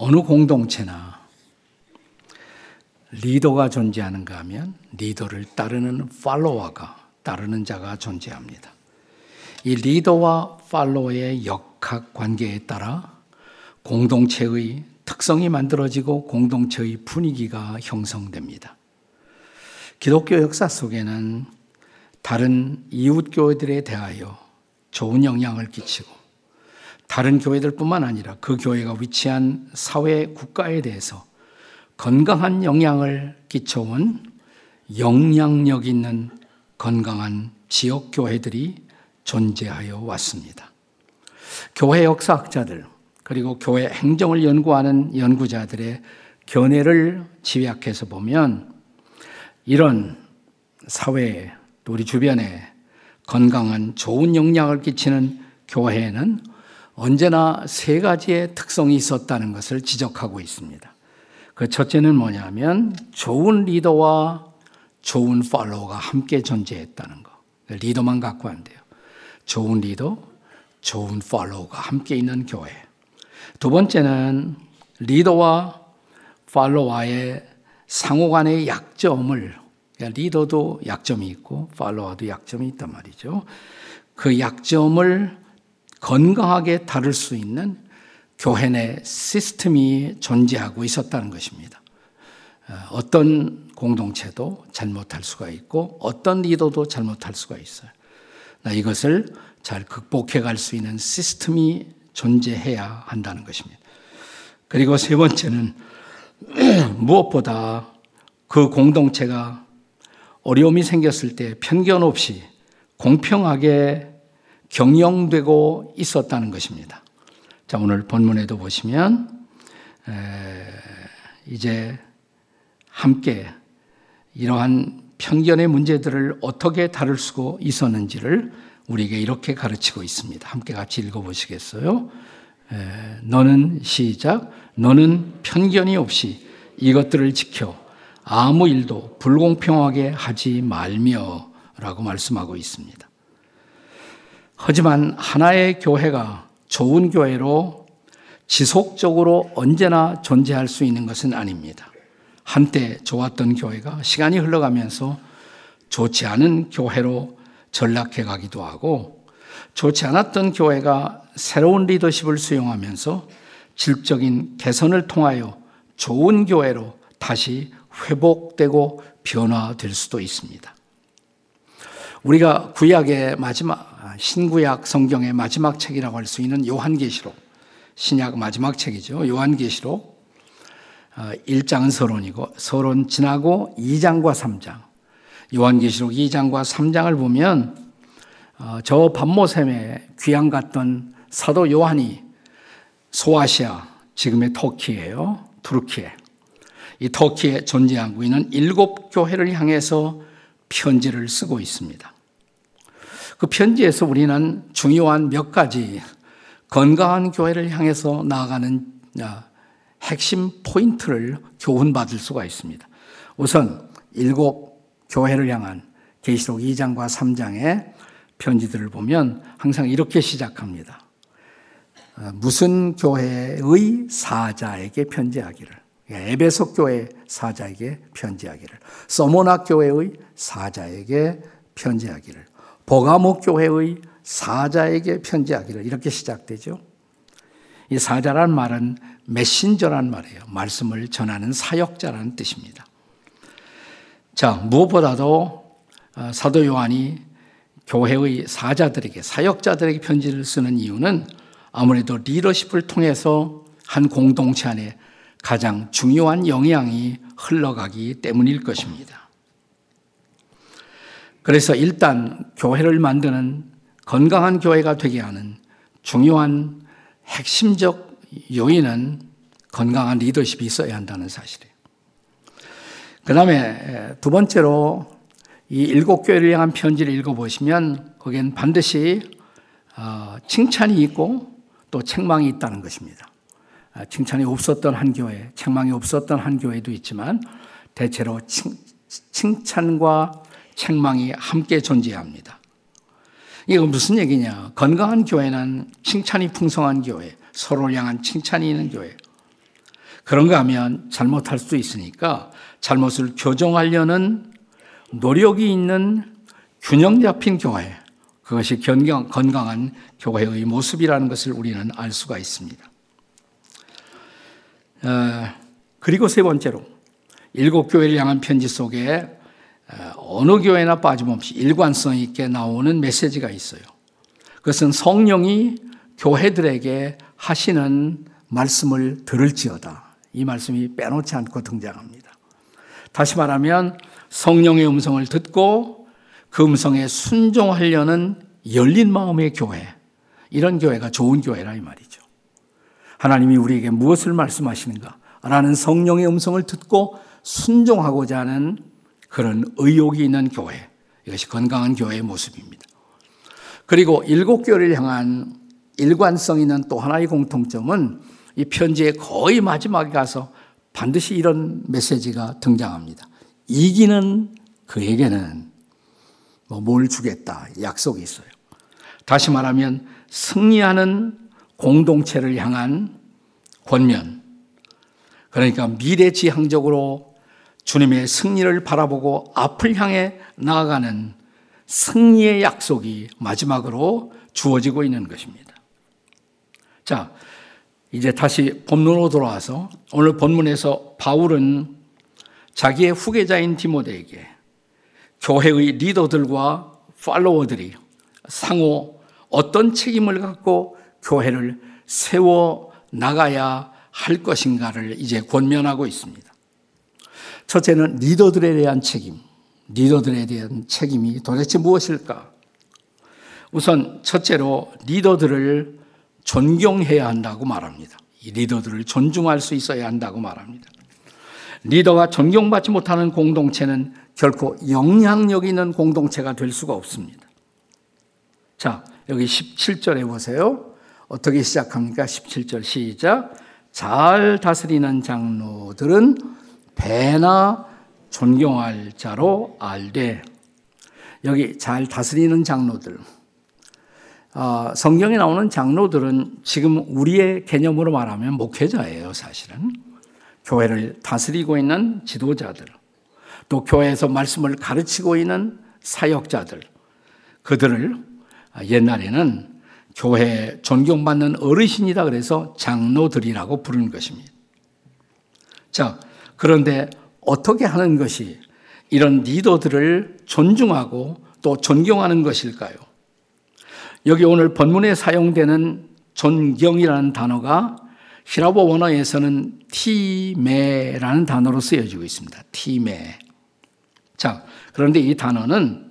어느 공동체나 리더가 존재하는가 하면 리더를 따르는 팔로워가 따르는 자가 존재합니다. 이 리더와 팔로워의 역학 관계에 따라 공동체의 특성이 만들어지고 공동체의 분위기가 형성됩니다. 기독교 역사 속에는 다른 이웃 교회들에 대하여 좋은 영향을 끼치고 다른 교회들뿐만 아니라 그 교회가 위치한 사회 국가에 대해서 건강한 영향을 끼쳐온 영향력 있는 건강한 지역 교회들이 존재하여 왔습니다. 교회 역사학자들 그리고 교회 행정을 연구하는 연구자들의 견해를 집약해서 보면 이런 사회에 또 우리 주변에 건강한 좋은 영향을 끼치는 교회에는 언제나 세 가지의 특성이 있었다는 것을 지적하고 있습니다. 그 첫째는 뭐냐면 좋은 리더와 좋은 팔로워가 함께 존재했다는 거. 리더만 갖고 안 돼요. 좋은 리더, 좋은 팔로워가 함께 있는 교회. 두 번째는 리더와 팔로워의 상호 간의 약점을 리더도 약점이 있고 팔로워도 약점이 있단 말이죠. 그 약점을 건강하게 다룰 수 있는 교회 내 시스템이 존재하고 있었다는 것입니다. 어, 어떤 공동체도 잘못할 수가 있고 어떤 리더도 잘못할 수가 있어요. 이것을 잘 극복해 갈 수 있는 시스템이 존재해야 한다는 것입니다. 그리고 세 번째는 무엇보다 그 공동체가 어려움이 생겼을 때 편견 없이 공평하게 경영되고 있었다는 것입니다. 자, 오늘 본문에도 보시면, 이제 함께 이러한 편견의 문제들을 어떻게 다룰 수 있었는지를 우리에게 이렇게 가르치고 있습니다. 함께 같이 읽어보시겠어요? 너는 시작, 너는 편견이 없이 이것들을 지켜 아무 일도 불공평하게 하지 말며 라고 말씀하고 있습니다. 하지만 하나의 교회가 좋은 교회로 지속적으로 언제나 존재할 수 있는 것은 아닙니다. 한때 좋았던 교회가 시간이 흘러가면서 좋지 않은 교회로 전락해 가기도 하고 좋지 않았던 교회가 새로운 리더십을 수용하면서 질적인 개선을 통하여 좋은 교회로 다시 회복되고 변화될 수도 있습니다. 우리가 구약의 마지막 신구약 성경의 마지막 책이라고 할 수 있는 요한계시록 신약 마지막 책이죠. 요한계시록 1장은 어, 서론이고 서론 지나고 2장과 3장 요한계시록 2장과 3장을 보면 어, 저 밤모샘에 귀양 갔던 사도 요한이 소아시아 지금의 터키예요. 투르키에 이 터키에 존재하고 있는 일곱 교회를 향해서 편지를 쓰고 있습니다. 그 편지에서 우리는 중요한 몇 가지 건강한 교회를 향해서 나아가는 아, 핵심 포인트를 교훈받을 수가 있습니다. 우선 일곱 교회를 향한 계시록 2장과 3장의 편지들을 보면 항상 이렇게 시작합니다. 아, 무슨 교회의 사자에게 편지하기를 에베소 교회 사자에게 편지하기를 서모나 교회의 사자에게 편지하기를 보가목 교회의 사자에게 편지하기를 이렇게 시작되죠. 이 사자란 말은 메신저란 말이에요. 말씀을 전하는 사역자라는 뜻입니다. 자, 무엇보다도 어, 사도 요한이 교회의 사자들에게, 사역자들에게 편지를 쓰는 이유는 아무래도 리더십을 통해서 한 공동체 안에 가장 중요한 영향이 흘러가기 때문일 것입니다. 그래서 일단 교회를 만드는 건강한 교회가 되게 하는 중요한 핵심적 요인은 건강한 리더십이 있어야 한다는 사실이에요. 그 다음에 두 번째로 이 일곱 교회를 향한 편지를 읽어보시면 거기엔 반드시 어, 칭찬이 있고 또 책망이 있다는 것입니다. 아, 칭찬이 없었던 한 교회, 책망이 없었던 한 교회도 있지만 대체로 칭, 칭찬과 책망이 함께 존재합니다. 이거 무슨 얘기냐? 건강한 교회는 칭찬이 풍성한 교회, 서로를 향한 칭찬이 있는 교회. 그런가 하면 잘못할 수도 있으니까 잘못을 교정하려는 노력이 있는 균형 잡힌 교회, 그것이 건강, 건강한 교회의 모습이라는 것을 우리는 알 수가 있습니다. 어, 그리고 세 번째로 일곱 교회를 향한 편지 속에 어, 어느 교회나 빠짐없이 일관성 있게 나오는 메시지가 있어요. 그것은 성령이 교회들에게 하시는 말씀을 들을지어다. 이 말씀이 빼놓지 않고 등장합니다. 다시 말하면 성령의 음성을 듣고 그 음성에 순종하려는 열린 마음의 교회. 이런 교회가 좋은 교회라 이 말이죠. 하나님이 우리에게 무엇을 말씀하시는가? 라는 성령의 음성을 듣고 순종하고자 하는 그런 의욕이 있는 교회. 이것이 건강한 교회의 모습입니다. 그리고 일곱 교회를 향한 일관성 있는 또 하나의 공통점은 이 편지의 거의 마지막에 가서 반드시 이런 메시지가 등장합니다. 이기는 그에게는 뭐 뭘 주겠다 약속이 있어요. 다시 말하면 승리하는 공동체를 향한 권면. 그러니까 미래지향적으로 주님의 승리를 바라보고 앞을 향해 나아가는 승리의 약속이 마지막으로 주어지고 있는 것입니다. 자, 이제 다시 본문으로 돌아와서 오늘 본문에서 바울은 자기의 후계자인 디모데에게 교회의 리더들과 팔로워들이 상호 어떤 책임을 갖고 교회를 세워 나가야 할 것인가를 이제 권면하고 있습니다. 첫째는 리더들에 대한 책임, 리더들에 대한 책임이 도대체 무엇일까? 우선 첫째로 리더들을 존경해야 한다고 말합니다. 이 리더들을 존중할 수 있어야 한다고 말합니다. 리더가 존경받지 못하는 공동체는 결코 영향력 있는 공동체가 될 수가 없습니다. 자, 여기 17절에 보세요. 어떻게 시작합니까? 17절 시작. 잘 다스리는 장로들은 배나 존경할 자로 알되. 여기 잘 다스리는 장로들. 어, 성경에 나오는 장로들은 지금 우리의 개념으로 말하면 목회자예요, 사실은. 교회를 다스리고 있는 지도자들. 또 교회에서 말씀을 가르치고 있는 사역자들. 그들을 옛날에는 교회 존경받는 어르신이다 그래서 장로들이라고 부르는 것입니다. 자, 그런데 어떻게 하는 것이 이런 리더들을 존중하고 또 존경하는 것일까요? 여기 오늘 본문에 사용되는 존경이라는 단어가 히라보 원어에서는 티메라는 단어로 쓰여지고 있습니다. 티메. 자, 그런데 이 단어는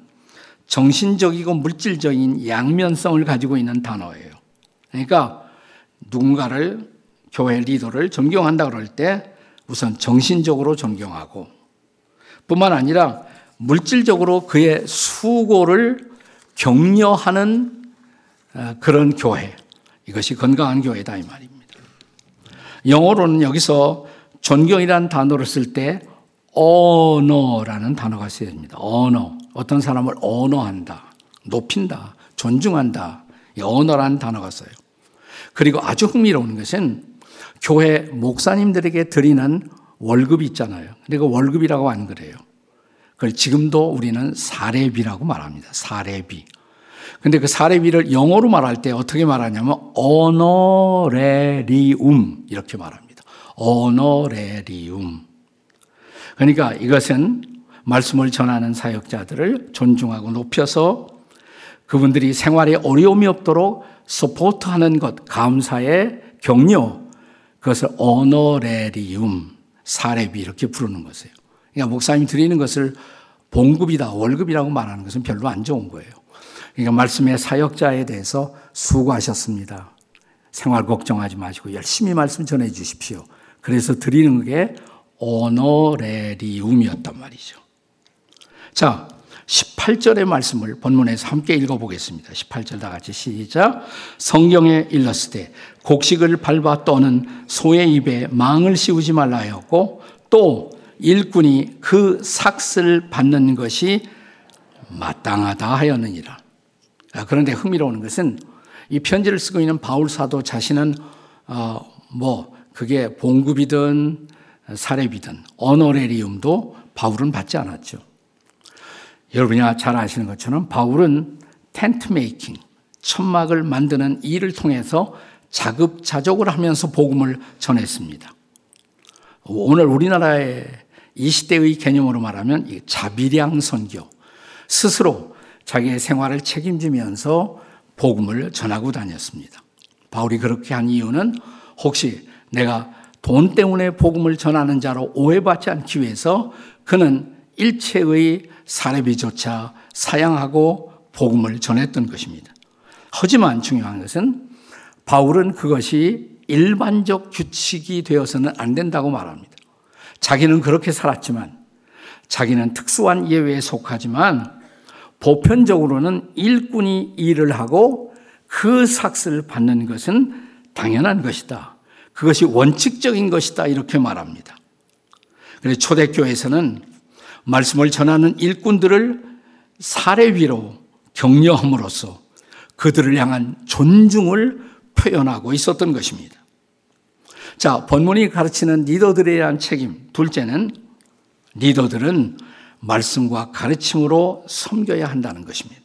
정신적이고 물질적인 양면성을 가지고 있는 단어예요. 그러니까 누군가를 교회 리더를 존경한다 그럴 때 우선 정신적으로 존경하고 뿐만 아니라 물질적으로 그의 수고를 격려하는 어, 그런 교회. 이것이 건강한 교회다 이 말입니다. 영어로는 여기서 존경이라는 단어를 쓸 때 언어라는 단어가 쓰여집니다. 언어. 어떤 사람을 언어한다. 높인다. 존중한다. 언어라는 단어가 써요. 그리고 아주 흥미로운 것은 교회 목사님들에게 드리는 월급이 있잖아요. 근데 그 월급이라고 안 그래요. 그걸 지금도 우리는 사례비라고 말합니다. 사례비. 근데 그 사례비를 영어로 말할 때 어떻게 말하냐면 어너레리움 이렇게 말합니다. 어너레리움. 그러니까 이것은 말씀을 전하는 사역자들을 존중하고 높여서 그분들이 생활에 어려움이 없도록 서포트하는 것, 감사의 격려, 그것을 어너레리움, 사례비 이렇게 부르는 것이에요. 그러니까 목사님 드리는 것을 봉급이다, 월급이라고 말하는 것은 별로 안 좋은 거예요. 그러니까 말씀의 사역자에 대해서 수고하셨습니다. 생활 걱정하지 마시고 열심히 말씀 전해 주십시오. 그래서 드리는 게 오너레리움이었단 말이죠. 자, 18절의 말씀을 본문에서 함께 읽어보겠습니다. 18절 다 같이 시작. 성경에 일렀을 곡식을 밟아 떠는 소의 입에 망을 씌우지 말라 하였고 또 일꾼이 그 삭슬 받는 것이 마땅하다 하였느니라. 아, 그런데 흥미로운 것은 이 편지를 쓰고 있는 바울 사도 자신은 어, 뭐 그게 봉급이든 사례비든 어너레리움도 바울은 받지 않았죠. 여러분이 잘 아시는 것처럼 바울은 텐트 메이킹, 천막을 만드는 일을 통해서 자급자족을 하면서 복음을 전했습니다. 오늘 우리나라의 이 시대의 개념으로 말하면 자비량 선교, 스스로 자기의 생활을 책임지면서 복음을 전하고 다녔습니다. 바울이 그렇게 한 이유는 혹시 내가 돈 때문에 복음을 전하는 자로 오해받지 않기 위해서 그는 일체의 사례비조차 사양하고 복음을 전했던 것입니다. 하지만 중요한 것은 바울은 그것이 일반적 규칙이 되어서는 안 된다고 말합니다. 자기는 그렇게 살았지만 자기는 특수한 예외에 속하지만 보편적으로는 일꾼이 일을 하고 그 삭스를 받는 것은 당연한 것이다. 그것이 원칙적인 것이다. 이렇게 말합니다. 그래서 초대교회에서는 말씀을 전하는 일꾼들을 사례위로 격려함으로써 그들을 향한 존중을 표현하고 있었던 것입니다. 자, 본문이 가르치는 리더들에 대한 책임. 둘째는 리더들은 말씀과 가르침으로 섬겨야 한다는 것입니다.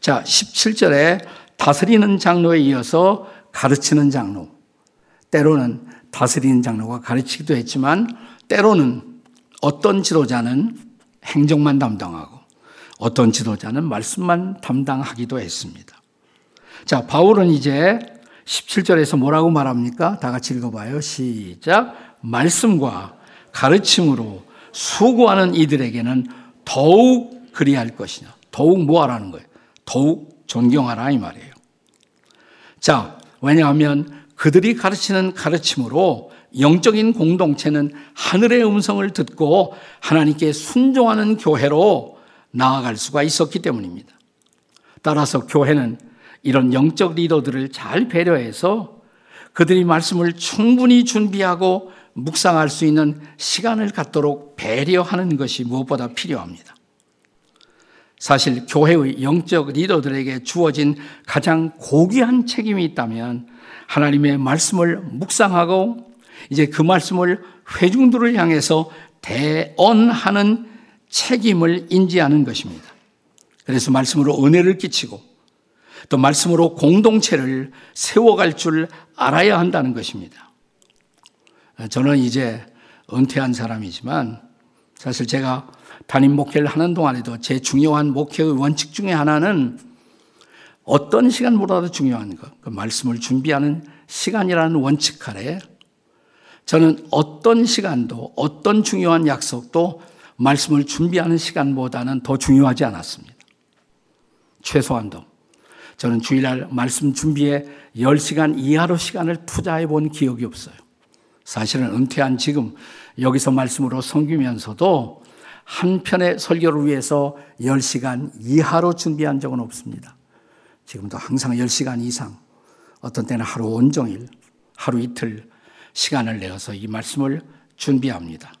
자, 17절에 다스리는 장로에 이어서 가르치는 장로. 때로는 다스리는 장로가 가르치기도 했지만 때로는 어떤 지도자는 행정만 담당하고 어떤 지도자는 말씀만 담당하기도 했습니다. 자, 바울은 이제 17절에서 뭐라고 말합니까? 다 같이 읽어봐요. 시작. 말씀과 가르침으로 수고하는 이들에게는 더욱 그리할 것이냐. 더욱 뭐 하라는 거예요? 더욱 존경하라 이 말이에요. 자, 왜냐하면 그들이 가르치는 가르침으로 영적인 공동체는 하늘의 음성을 듣고 하나님께 순종하는 교회로 나아갈 수가 있었기 때문입니다. 따라서 교회는 이런 영적 리더들을 잘 배려해서 그들이 말씀을 충분히 준비하고 묵상할 수 있는 시간을 갖도록 배려하는 것이 무엇보다 필요합니다. 사실 교회의 영적 리더들에게 주어진 가장 고귀한 책임이 있다면 하나님의 말씀을 묵상하고 이제 그 말씀을 회중들을 향해서 대언하는 책임을 인지하는 것입니다. 그래서 말씀으로 은혜를 끼치고 또 말씀으로 공동체를 세워갈 줄 알아야 한다는 것입니다. 저는 이제 은퇴한 사람이지만 사실 제가 담임 목회를 하는 동안에도 제 중요한 목회의 원칙 중에 하나는 어떤 시간보다도 중요한 것, 그 말씀을 준비하는 시간이라는 원칙 아래 저는 어떤 시간도 어떤 중요한 약속도 말씀을 준비하는 시간보다는 더 중요하지 않았습니다. 최소한도. 저는 주일날 말씀 준비에 10시간 이하로 시간을 투자해 본 기억이 없어요. 사실은 은퇴한 지금 여기서 말씀으로 섬기면서도 한 편의 설교를 위해서 10시간 이하로 준비한 적은 없습니다. 지금도 항상 10시간 이상, 어떤 때는 하루 온종일, 하루 이틀 시간을 내어서 이 말씀을 준비합니다.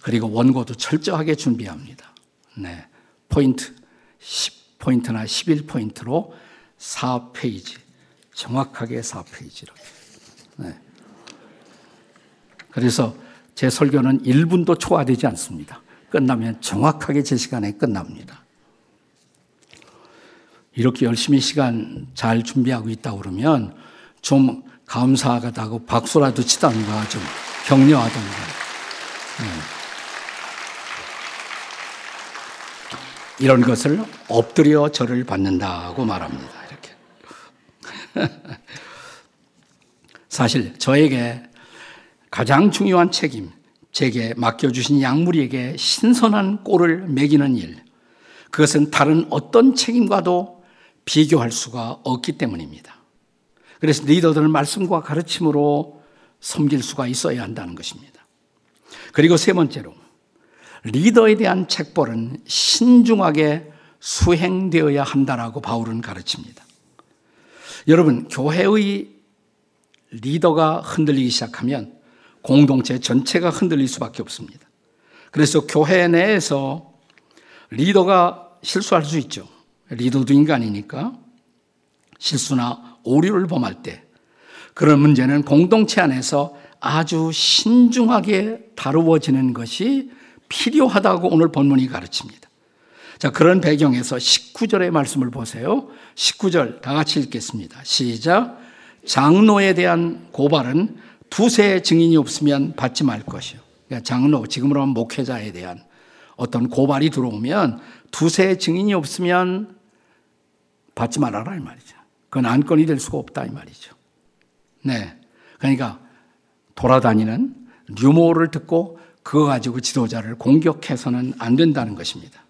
그리고 원고도 철저하게 준비합니다. 네. 포인트 10포인트나 11포인트로 4페이지. 정확하게 4페이지로. 네. 그래서 제 설교는 1분도 초과되지 않습니다. 끝나면 정확하게 제 시간에 끝납니다. 이렇게 열심히 시간 잘 준비하고 있다 그러면 좀 감사하다고 박수라도 치던가 좀 격려하던가. 네. 이런 것을 엎드려 절을 받는다고 말합니다. 이렇게. 사실 저에게 가장 중요한 책임, 제게 맡겨주신 양무리에게 신선한 꼴을 매기는 일, 그것은 다른 어떤 책임과도 비교할 수가 없기 때문입니다. 그래서 리더들은 말씀과 가르침으로 섬길 수가 있어야 한다는 것입니다. 그리고 세 번째로, 리더에 대한 책벌은 신중하게 수행되어야 한다라고 바울은 가르칩니다. 여러분, 교회의 리더가 흔들리기 시작하면 공동체 전체가 흔들릴 수밖에 없습니다. 그래서 교회 내에서 리더가 실수할 수 있죠. 리더도 인간이니까 실수나 오류를 범할 때 그런 문제는 공동체 안에서 아주 신중하게 다루어지는 것이 필요하다고 오늘 본문이 가르칩니다. 자, 그런 배경에서 19절의 말씀을 보세요. 19절 다 같이 읽겠습니다. 시작. 장로에 대한 고발은 두세 증인이 없으면 받지 말 것이요. 그러니까 장로, 지금으로 하면 목회자에 대한 어떤 고발이 들어오면 두세 증인이 없으면 받지 말아라 이 말이죠. 그건 안건이 될 수가 없다 이 말이죠. 네. 그러니까 돌아다니는 류모를 듣고 그거 가지고 지도자를 공격해서는 안 된다는 것입니다.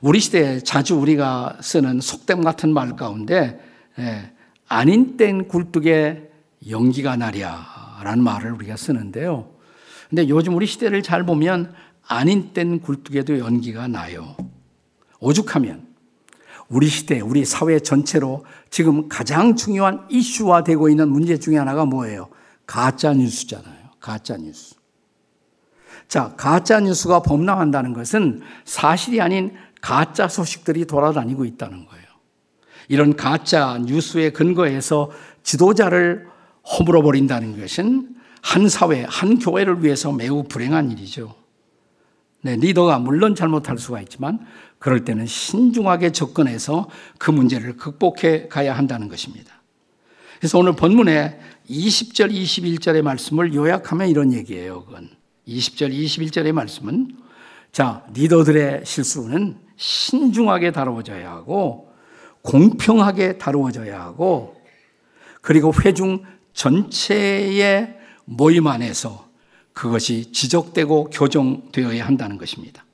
우리 시대에 자주 우리가 쓰는 속담 같은 말 가운데 예, 아닌 땐 굴뚝에 연기가 나랴 라는 말을 우리가 쓰는데요. 근데 요즘 우리 시대를 잘 보면 아닌 땐 굴뚝에도 연기가 나요. 오죽하면 우리 시대, 우리 사회 전체로 지금 가장 중요한 이슈화 되고 있는 문제 중에 하나가 뭐예요? 가짜 뉴스잖아요. 가짜 뉴스. 자, 가짜 뉴스가 범람한다는 것은 사실이 아닌 가짜 소식들이 돌아다니고 있다는 거예요. 이런 가짜 뉴스에 근거해서 지도자를 허물어 버린다는 것은 한 사회, 한 교회를 위해서 매우 불행한 일이죠. 네, 리더가 물론 잘못할 수가 있지만 그럴 때는 신중하게 접근해서 그 문제를 극복해 가야 한다는 것입니다. 그래서 오늘 본문에 20절, 21절의 말씀을 요약하면 이런 얘기예요. 그건 20절, 21절의 말씀은 자, 리더들의 실수는 신중하게 다루어져야 하고 공평하게 다루어져야 하고 그리고 회중 전체의 모임 안에서 그것이 지적되고 교정되어야 한다는 것입니다.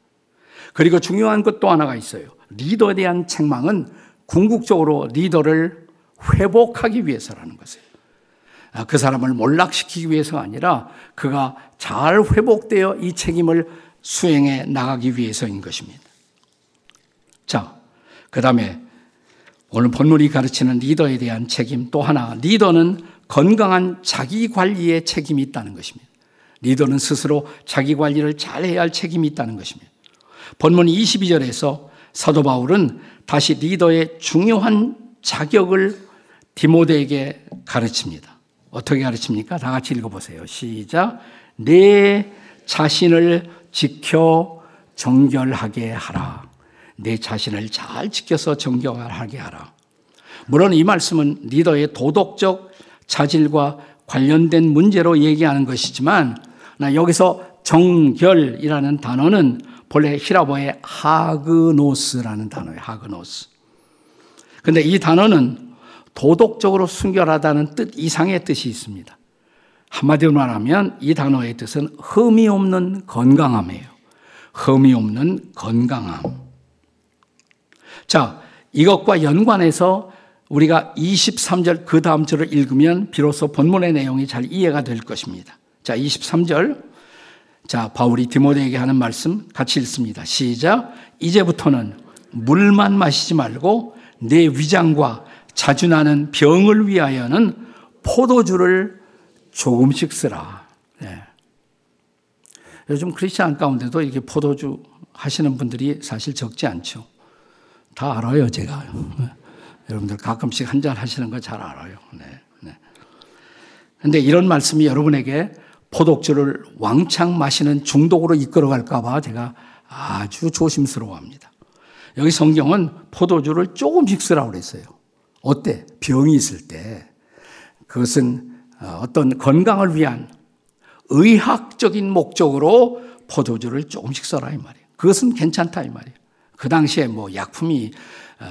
그리고 중요한 것 또 하나가 있어요. 리더에 대한 책망은 궁극적으로 리더를 회복하기 위해서라는 것이에요. 아, 그 사람을 몰락시키기 위해서가 아니라 그가 잘 회복되어 이 책임을 수행해 나가기 위해서인 것입니다. 자, 그 다음에 오늘 본문이 가르치는 리더에 대한 책임 또 하나, 리더는 건강한 자기 관리의 책임이 있다는 것입니다. 리더는 스스로 자기 관리를 잘 해야 할 책임이 있다는 것입니다. 본문 22절에서 사도 바울은 다시 리더의 중요한 자격을 디모데에게 가르칩니다. 어떻게 가르칩니까? 다 같이 읽어보세요. 시작. 내 자신을 지켜 정결하게 하라. 내 자신을 잘 지켜서 정결하게 하라. 물론 이 말씀은 리더의 도덕적 자질과 관련된 문제로 얘기하는 것이지만 나 여기서 정결이라는 단어는 본래 히라보의 하그노스라는 단어예요. 하그노스. 근데 이 단어는 도덕적으로 순결하다는 뜻 이상의 뜻이 있습니다. 한마디로 말하면 이 단어의 뜻은 흠이 없는 건강함이에요. 흠이 없는 건강함. 자, 이것과 연관해서 우리가 23절 그 다음 절을 읽으면 비로소 본문의 내용이 잘 이해가 될 것입니다. 자, 23절. 자, 바울이 디모데에게 하는 말씀 같이 읽습니다. 시작. 이제부터는 물만 마시지 말고 내 위장과 자주 나는 병을 위하여는 포도주를 조금씩 쓰라. 네. 요즘 크리스찬 가운데도 이렇게 포도주 하시는 분들이 사실 적지 않죠. 다 알아요, 제가. 여러분들 가끔씩 한 잔 하시는 거 잘 알아요. 네. 네. 근데 이런 말씀이 여러분에게 포독주를 왕창 마시는 중독으로 이끌어갈까봐 제가 아주 조심스러워합니다. 여기 성경은 포도주를 조금씩 쓰라고 그랬어요. 어때? 병이 있을 때. 그것은 어, 어떤 건강을 위한 의학적인 목적으로 포도주를 조금씩 써라 이 말이에요. 그것은 괜찮다 이 말이에요. 그 당시에 뭐 약품이 어,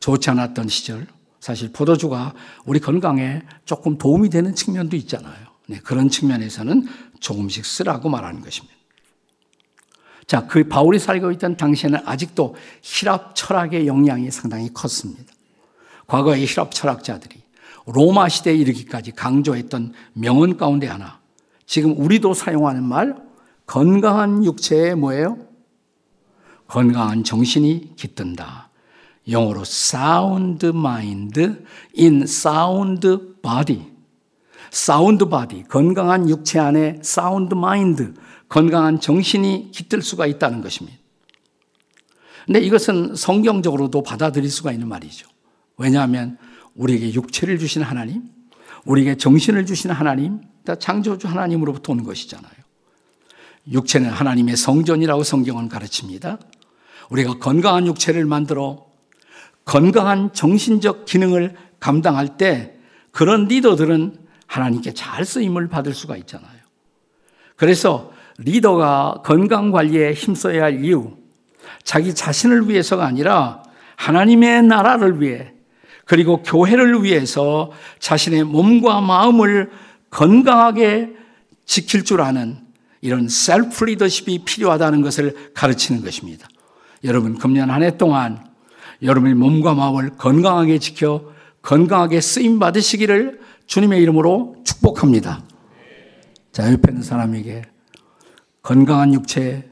좋지 않았던 시절 사실 포도주가 우리 건강에 조금 도움이 되는 측면도 있잖아요. 네, 그런 측면에서는 조금씩 쓰라고 말하는 것입니다. 자, 그 바울이 살고 있던 당시에는 아직도 히랍 철학의 영향이 상당히 컸습니다. 과거의 히랍 철학자들이 로마 시대에 이르기까지 강조했던 명언 가운데 하나. 지금 우리도 사용하는 말, 건강한 육체에 뭐예요? 건강한 정신이 깃든다. 영어로 sound mind in sound body. sound body, 건강한 육체 안에 sound mind, 건강한 정신이 깃들 수가 있다는 것입니다. 근데 이것은 성경적으로도 받아들일 수가 있는 말이죠. 왜냐하면 우리에게 육체를 주신 하나님, 우리에게 정신을 주신 하나님, 창조주 하나님으로부터 온 것이잖아요. 육체는 하나님의 성전이라고 성경은 가르칩니다. 우리가 건강한 육체를 만들어 건강한 정신적 기능을 감당할 때 그런 리더들은 하나님께 잘 쓰임을 받을 수가 있잖아요. 그래서 리더가 건강 관리에 힘써야 할 이유, 자기 자신을 위해서가 아니라 하나님의 나라를 위해 그리고 교회를 위해서 자신의 몸과 마음을 건강하게 지킬 줄 아는 이런 셀프 리더십이 필요하다는 것을 가르치는 것입니다. 여러분, 금년 한 해 동안 여러분의 몸과 마음을 건강하게 지켜 건강하게 쓰임 받으시기를 주님의 이름으로 축복합니다. 자, 옆에 있는 사람에게 건강한 육체,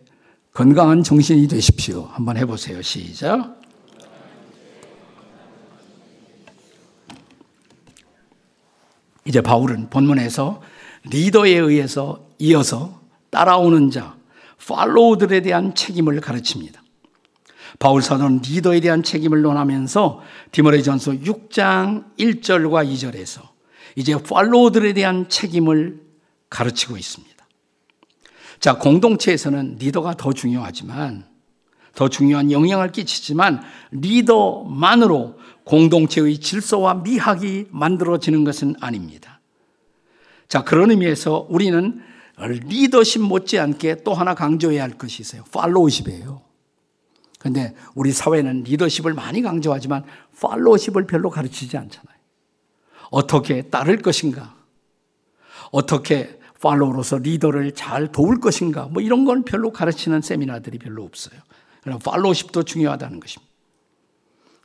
건강한 정신이 되십시오. 한번 해보세요. 시작. 이제 바울은 본문에서 리더에 의해서 이어서 따라오는 자, 팔로우들에 대한 책임을 가르칩니다. 바울 사도는 리더에 대한 책임을 논하면서 디모데전서 6장 1절과 2절에서 이제 팔로우들에 대한 책임을 가르치고 있습니다. 자, 공동체에서는 리더가 더 중요하지만 더 중요한 영향을 끼치지만 리더만으로 공동체의 질서와 미학이 만들어지는 것은 아닙니다. 자, 그런 의미에서 우리는 리더십 못지않게 또 하나 강조해야 할 것이 있어요. 팔로우십이에요. 근데 우리 사회는 리더십을 많이 강조하지만 팔로우십을 별로 가르치지 않잖아요. 어떻게 따를 것인가? 어떻게 팔로우로서 리더를 잘 도울 것인가? 뭐 이런 건 별로 가르치는 세미나들이 별로 없어요. 그럼 팔로우십도 중요하다는 것입니다.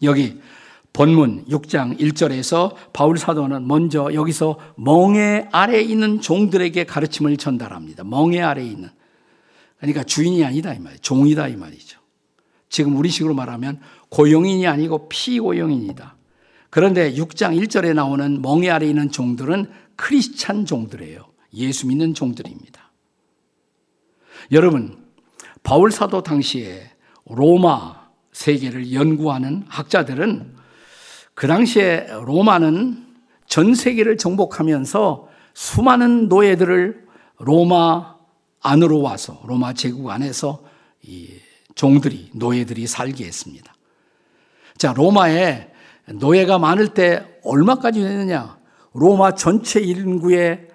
여기 본문 6장 1절에서 바울 사도는 먼저 여기서 멍에 아래 있는 종들에게 가르침을 전달합니다. 멍에 아래 있는. 그러니까 주인이 아니다 이 말이에요. 종이다 이 말이죠. 지금 우리식으로 말하면 고용인이 아니고 피고용인이다. 그런데 6장 1절에 나오는 멍에 아래 있는 종들은 크리스찬 종들이에요. 예수 믿는 종들입니다. 여러분, 바울 사도 당시에 로마 세계를 연구하는 학자들은 그 당시에 로마는 전 세계를 정복하면서 수많은 노예들을 로마 안으로 와서 로마 제국 안에서 이 종들이 노예들이 살게 했습니다. 자, 로마에 노예가 많을 때 얼마까지 되느냐? 로마 전체 인구의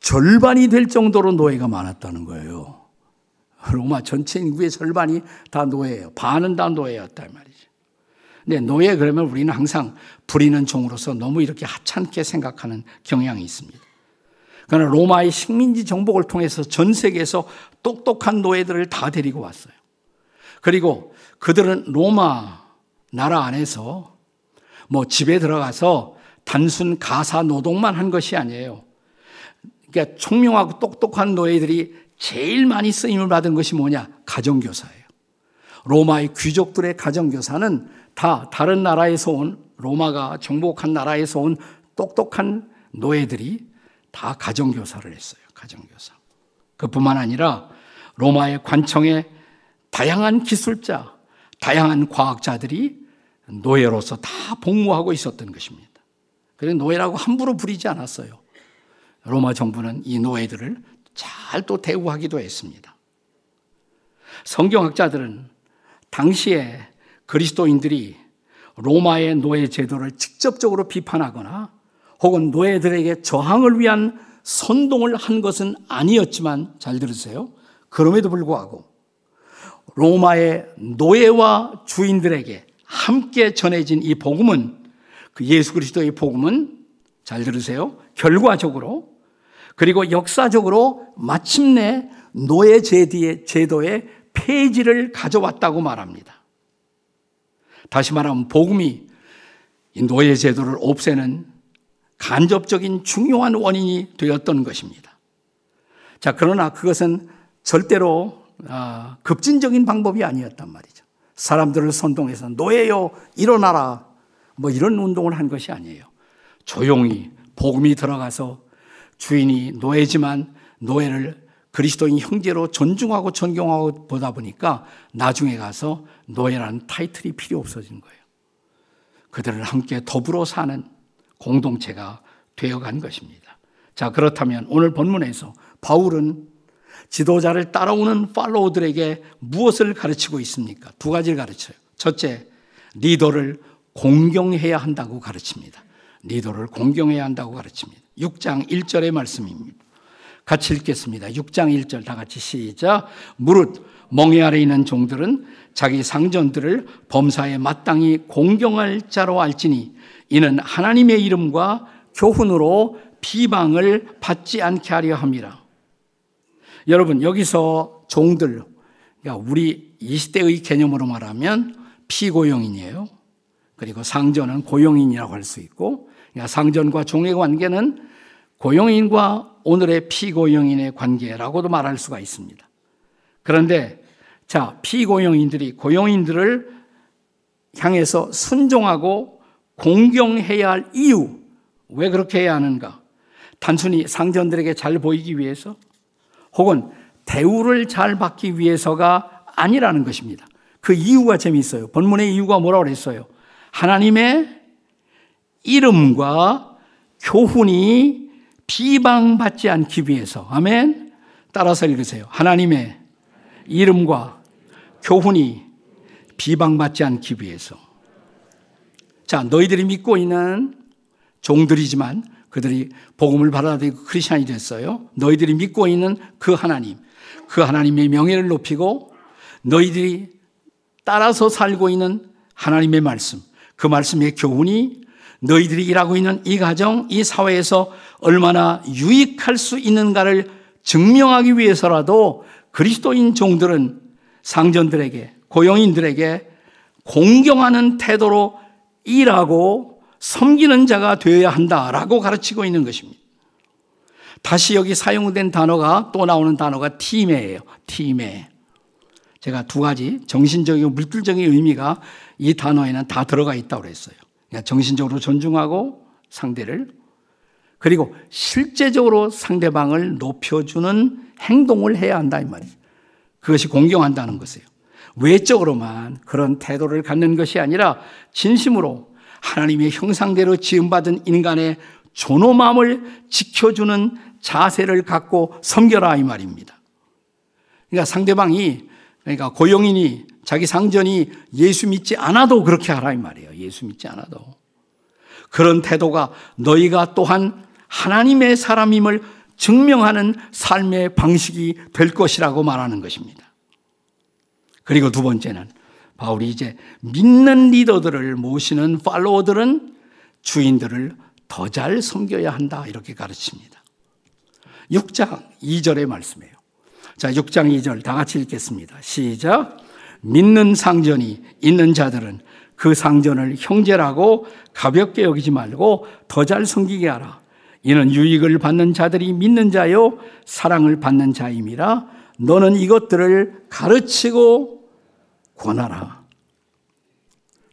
절반이 될 정도로 노예가 많았다는 거예요. 로마 전체 인구의 절반이 다 노예예요. 반은 다 노예였단 말이죠. 근데 노예 그러면 우리는 항상 부리는 종으로서 너무 이렇게 하찮게 생각하는 경향이 있습니다. 그러나 로마의 식민지 정복을 통해서 전 세계에서 똑똑한 노예들을 다 데리고 왔어요. 그리고 그들은 로마 나라 안에서 뭐 집에 들어가서 단순 가사 노동만 한 것이 아니에요. 그러니까 총명하고 똑똑한 노예들이 제일 많이 쓰임을 받은 것이 뭐냐? 가정교사예요. 로마의 귀족들의 가정교사는 다 다른 나라에서 온 로마가 정복한 나라에서 온 똑똑한 노예들이 다 가정교사를 했어요. 가정교사. 그뿐만 아니라 로마의 관청에 다양한 기술자, 다양한 과학자들이 노예로서 다 복무하고 있었던 것입니다. 그래서 노예라고 함부로 부리지 않았어요. 로마 정부는 이 노예들을 잘 또 대우하기도 했습니다. 성경학자들은 당시에 그리스도인들이 로마의 노예 제도를 직접적으로 비판하거나 혹은 노예들에게 저항을 위한 선동을 한 것은 아니었지만 잘 들으세요. 그럼에도 불구하고 로마의 노예와 주인들에게 함께 전해진 이 복음은 그 예수 그리스도의 복음은 잘 들으세요. 결과적으로 그리고 역사적으로 마침내 노예 제도의 폐지를 가져왔다고 말합니다. 다시 말하면 복음이 노예 제도를 없애는 간접적인 중요한 원인이 되었던 것입니다. 자, 그러나 그것은 절대로 아, 급진적인 방법이 아니었단 말이죠. 사람들을 선동해서 노예요, 일어나라. 뭐 이런 운동을 한 것이 아니에요. 조용히 복음이 들어가서 주인이 노예지만 노예를 그리스도인 형제로 존중하고 존경하고 보다 보니까 나중에 가서 노예라는 타이틀이 필요 없어진 거예요. 그들을 함께 더불어 사는 공동체가 되어간 것입니다. 자, 그렇다면 오늘 본문에서 바울은 지도자를 따라오는 팔로우들에게 무엇을 가르치고 있습니까? 두 가지를 가르쳐요. 첫째, 리더를 공경해야 한다고 가르칩니다. 리더를 공경해야 한다고 가르칩니다. 6장 1절의 말씀입니다. 같이 읽겠습니다. 6장 1절 다 같이 시작. 무릇 멍에 아래 있는 종들은 자기 상전들을 범사에 마땅히 공경할 자로 알지니 이는 하나님의 이름과 교훈으로 비방을 받지 않게 하려 함이라. 여러분 여기서 종들 그러니까 우리 이 시대의 개념으로 말하면 피고용인이에요. 그리고 상전은 고용인이라고 할 수 있고 그러니까 상전과 종의 관계는 고용인과 오늘의 피고용인의 관계라고도 말할 수가 있습니다. 그런데 자, 피고용인들이 고용인들을 향해서 순종하고 공경해야 할 이유, 왜 그렇게 해야 하는가? 단순히 상전들에게 잘 보이기 위해서 혹은 대우를 잘 받기 위해서가 아니라는 것입니다. 그 이유가 재미있어요. 본문의 이유가 뭐라고 그랬어요? 하나님의 이름과 교훈이 비방받지 않기 위해서. 아멘. 따라서 읽으세요. 하나님의 이름과 교훈이 비방받지 않기 위해서. 자, 너희들이 믿고 있는 종들이지만 그들이 복음을 받아들이고 크리스천이 됐어요. 너희들이 믿고 있는 그 하나님, 그 하나님의 명예를 높이고 너희들이 따라서 살고 있는 하나님의 말씀, 그 말씀의 교훈이 너희들이 일하고 있는 이 가정, 이 사회에서 얼마나 유익할 수 있는가를 증명하기 위해서라도 그리스도인 종들은 상전들에게, 고용인들에게 공경하는 태도로 일하고 섬기는 자가 되어야 한다라고 가르치고 있는 것입니다. 다시 여기 사용된 단어가 또 나오는 단어가 팀이에요. 팀에. 제가 두 가지 정신적이고 물질적인 의미가 이 단어에는 다 들어가 있다고 그랬어요. 그러니까 정신적으로 존중하고 상대를 그리고 실제적으로 상대방을 높여주는 행동을 해야 한다 이 말이에요. 그것이 공경한다는 것이에요. 외적으로만 그런 태도를 갖는 것이 아니라 진심으로 하나님의 형상대로 지음받은 인간의 존엄함을 지켜주는 자세를 갖고 섬겨라 이 말입니다. 그러니까 상대방이 그러니까 고용인이 자기 상전이 예수 믿지 않아도 그렇게 하라 이 말이에요. 예수 믿지 않아도. 그런 태도가 너희가 또한 하나님의 사람임을 증명하는 삶의 방식이 될 것이라고 말하는 것입니다. 그리고 두 번째는 바울이 이제 믿는 리더들을 모시는 팔로워들은 주인들을 더 잘 섬겨야 한다 이렇게 가르칩니다. 6장 2절의 말씀이에요. 자, 6장 2절 다 같이 읽겠습니다. 시작. 믿는 상전이 있는 자들은 그 상전을 형제라고 가볍게 여기지 말고 더 잘 섬기게 하라. 이는 유익을 받는 자들이 믿는 자요 사랑을 받는 자임이라 너는 이것들을 가르치고 권하라.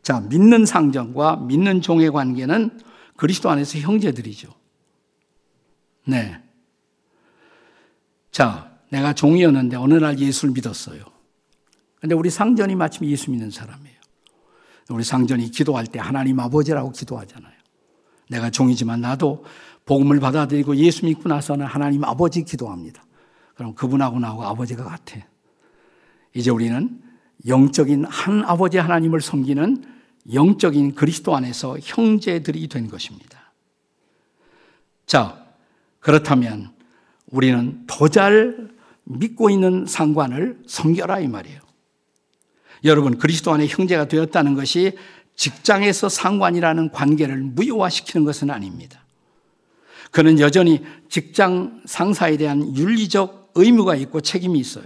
자, 믿는 상전과 믿는 종의 관계는 그리스도 안에서 형제들이죠. 네. 자, 내가 종이었는데 어느 날 예수를 믿었어요. 근데 우리 상전이 마침 예수 믿는 사람이에요. 우리 상전이 기도할 때 하나님 아버지라고 기도하잖아요. 내가 종이지만 나도 복음을 받아들이고 예수 믿고 나서는 하나님 아버지 기도합니다. 그럼 그분하고 나하고 아버지가 같아. 이제 우리는 영적인 한 아버지 하나님을 섬기는 영적인 그리스도 안에서 형제들이 된 것입니다. 자, 그렇다면 우리는 더 잘 믿고 있는 상관을 섬겨라 이 말이에요. 여러분, 그리스도 안에 형제가 되었다는 것이 직장에서 상관이라는 관계를 무효화시키는 것은 아닙니다. 그는 여전히 직장 상사에 대한 윤리적 의무가 있고 책임이 있어요.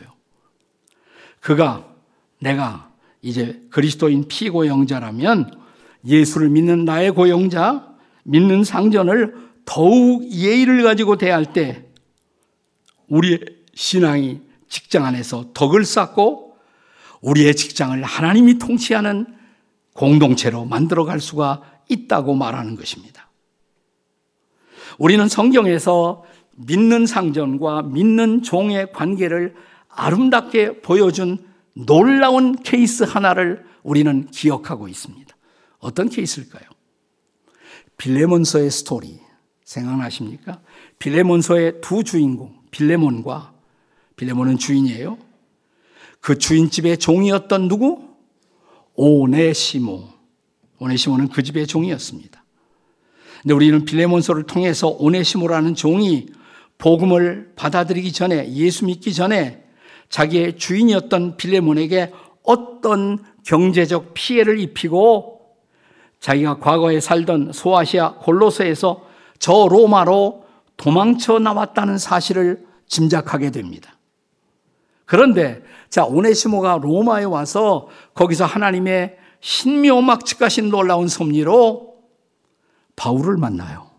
그가 내가 이제 그리스도인 피고용자라면 예수를 믿는 나의 고용자, 믿는 상전을 더욱 예의를 가지고 대할 때 우리의 신앙이 직장 안에서 덕을 쌓고 우리의 직장을 하나님이 통치하는 공동체로 만들어 갈 수가 있다고 말하는 것입니다. 우리는 성경에서 믿는 상전과 믿는 종의 관계를 아름답게 보여준 놀라운 케이스 하나를 우리는 기억하고 있습니다. 어떤 케이스일까요? 빌레몬서의 스토리. 생각나십니까? 빌레몬서의 두 주인공, 빌레몬과 빌레몬은 주인이에요. 그 주인집의 종이었던 누구? 오네시모. 오네시모는 그 집의 종이었습니다. 근데 우리는 빌레몬서를 통해서 오네시모라는 종이 복음을 받아들이기 전에 예수 믿기 전에 자기의 주인이었던 빌레몬에게 어떤 경제적 피해를 입히고 자기가 과거에 살던 소아시아 골로서에서 저 로마로 도망쳐 나왔다는 사실을 짐작하게 됩니다. 그런데 자 오네시모가 로마에 와서 거기서 하나님의 신묘막 측가신 놀라운 섭리로 바울을 만나요.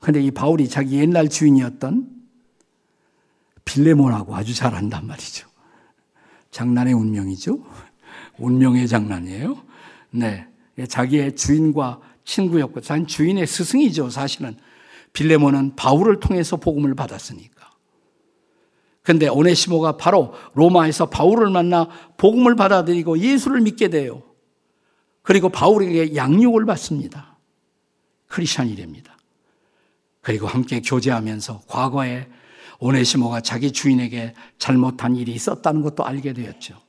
근데 이 바울이 자기 옛날 주인이었던 빌레몬하고 아주 잘 안단 말이죠. 장난의 운명이죠. 운명의 장난이에요. 네. 자기의 주인과 친구였고, 자기 주인의 스승이죠, 사실은. 빌레몬은 바울을 통해서 복음을 받았으니까. 근데 오네시모가 바로 로마에서 바울을 만나 복음을 받아들이고 예수를 믿게 돼요. 그리고 바울에게 양육을 받습니다. 크리스천이 됩니다. 그리고 함께 교제하면서 과거에 오네시모가 자기 주인에게 잘못한 일이 있었다는 것도 알게 되었죠.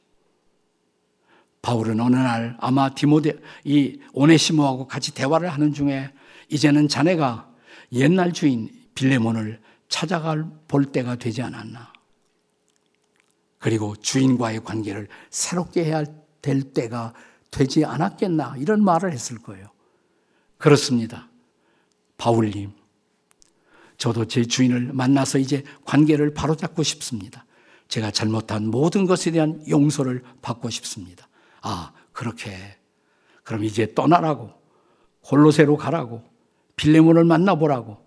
바울은 어느 날 아마 디모데 이 오네시모하고 같이 대화를 하는 중에 이제는 자네가 옛날 주인 빌레몬을 찾아갈 볼 때가 되지 않았나. 그리고 주인과의 관계를 새롭게 해야 될 때가 되지 않았겠나 이런 말을 했을 거예요. 그렇습니다. 바울님, 저도 제 주인을 만나서 이제 관계를 바로잡고 싶습니다. 제가 잘못한 모든 것에 대한 용서를 받고 싶습니다. 아, 그렇게. 그럼 이제 떠나라고. 골로새로 가라고. 빌레몬을 만나보라고.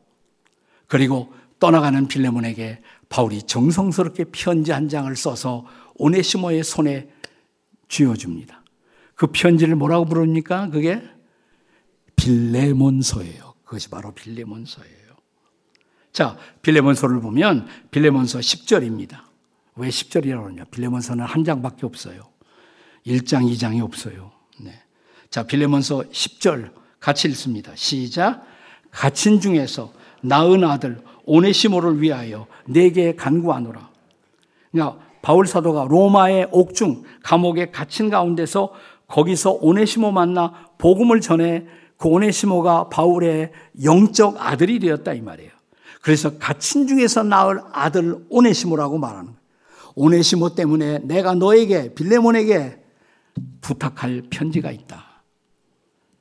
그리고 떠나가는 빌레몬에게 바울이 정성스럽게 편지 한 장을 써서 오네시모의 손에 쥐어줍니다. 그 편지를 뭐라고 부릅니까? 그게 빌레몬서예요. 그것이 바로 빌레몬서예요. 자, 빌레몬서를 보면 빌레몬서 10절입니다. 왜 10절이라고 하냐? 빌레몬서는 한 장밖에 없어요. 1장, 2장이 없어요. 네. 자, 빌레몬서 10절 같이 읽습니다. 시작. 갇힌 중에서 낳은 아들 오네시모를 위하여 내게 간구하노라. 그러니까 바울 사도가 로마의 옥중 감옥에 갇힌 가운데서 거기서 오네시모 만나 복음을 전해 그 오네시모가 바울의 영적 아들이 되었다 이 말이에요. 그래서 갇힌 중에서 낳을 아들 오네시모라고 말하는 거예요. 오네시모 때문에 내가 너에게 빌레몬에게 부탁할 편지가 있다.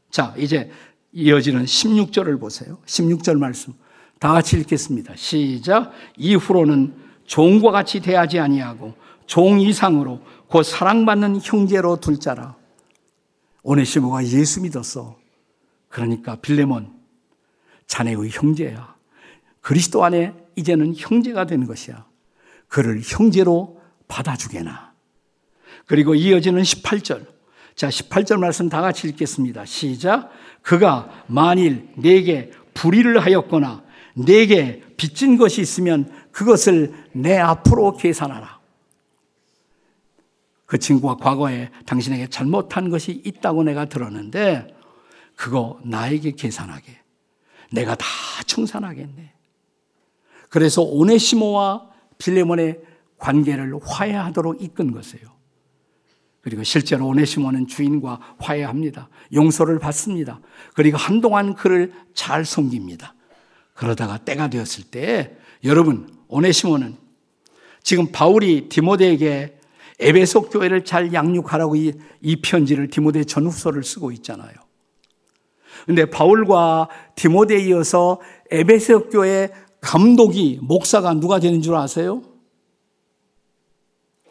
자, 이제 이어지는 16절을 보세요. 16절 말씀. 다 같이 읽겠습니다. 시작. 이후로는 종과 같이 대하지 아니하고 종 이상으로 곧 사랑받는 형제로 둘 자라. 오네시모가 예수 믿었어. 그러니까 빌레몬 자네의 형제야. 그리스도 안에 이제는 형제가 되는 것이야. 그를 형제로 받아주게나. 그리고 이어지는 18절. 자, 18절 말씀 다 같이 읽겠습니다. 시작. 그가 만일 내게 불의를 하였거나 내게 빚진 것이 있으면 그것을 내 앞으로 계산하라. 그 친구가 과거에 당신에게 잘못한 것이 있다고 내가 들었는데 그거 나에게 계산하게. 내가 다 청산하겠네. 그래서 오네시모와 빌레몬의 관계를 화해하도록 이끈 것이에요. 그리고 실제로 오네시모는 주인과 화해합니다. 용서를 받습니다. 그리고 한동안 그를 잘 섬깁니다. 그러다가 때가 되었을 때 여러분 오네시모는 지금 바울이 디모데에게 에베소 교회를 잘 양육하라고 이, 이 편지를 디모데 전후서를 쓰고 있잖아요. 근데 바울과 디모데에 이어서 에베소 교회 감독이 목사가 누가 되는 줄 아세요?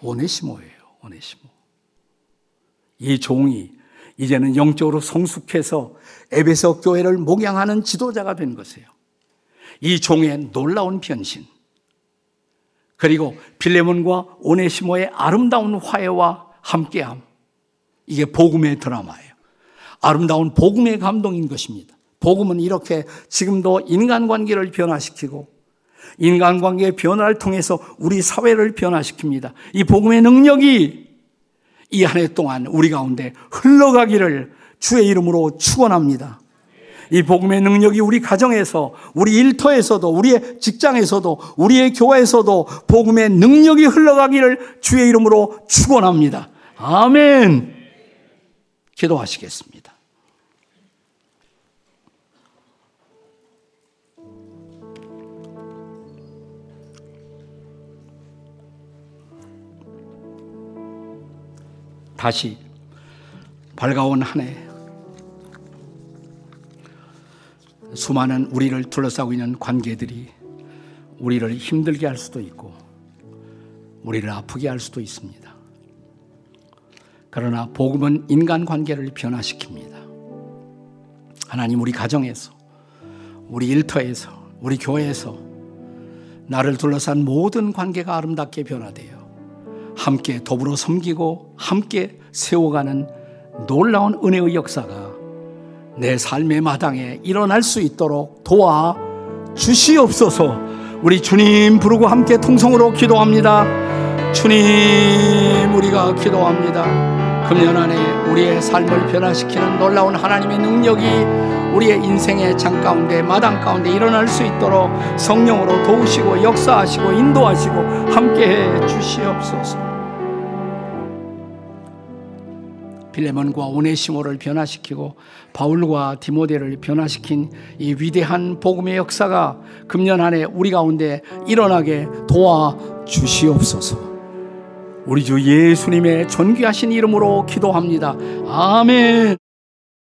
오네시모예요. 오네시모. 이 종이 이제는 영적으로 성숙해서 에베소 교회를 목양하는 지도자가 된 것이에요. 이 종의 놀라운 변신, 그리고 빌레몬과 오네시모의 아름다운 화해와 함께함. 이게 복음의 드라마예요. 아름다운 복음의 감동인 것입니다. 복음은 이렇게 지금도 인간관계를 변화시키고 인간관계의 변화를 통해서 우리 사회를 변화시킵니다. 이 복음의 능력이 이 한 해 동안 우리 가운데 흘러가기를 주의 이름으로 축원합니다. 이 복음의 능력이 우리 가정에서, 우리 일터에서도, 우리의 직장에서도, 우리의 교회에서도 복음의 능력이 흘러가기를 주의 이름으로 축원합니다. 아멘. 기도하시겠습니다. 다시 밝아온 한 해 수많은 우리를 둘러싸고 있는 관계들이 우리를 힘들게 할 수도 있고 우리를 아프게 할 수도 있습니다. 그러나 복음은 인간 관계를 변화시킵니다. 하나님 우리 가정에서 우리 일터에서 우리 교회에서 나를 둘러싼 모든 관계가 아름답게 변화되어 함께 더불어 섬기고 함께 세워가는 놀라운 은혜의 역사가 내 삶의 마당에 일어날 수 있도록 도와 주시옵소서. 우리 주님 부르고 함께 통성으로 기도합니다. 주님, 우리가 기도합니다. 금년 안에 우리의 삶을 변화시키는 놀라운 하나님의 능력이 우리의 인생의 장 가운데, 마당 가운데 일어날 수 있도록 성령으로 도우시고 역사하시고 인도하시고 함께해 주시옵소서. 빌레몬과 오네시모를 변화시키고 바울과 디모데를 변화시킨 이 위대한 복음의 역사가 금년 한해 우리 가운데 일어나게 도와 주시옵소서. 우리 주 예수님의 존귀하신 이름으로 기도합니다. 아멘.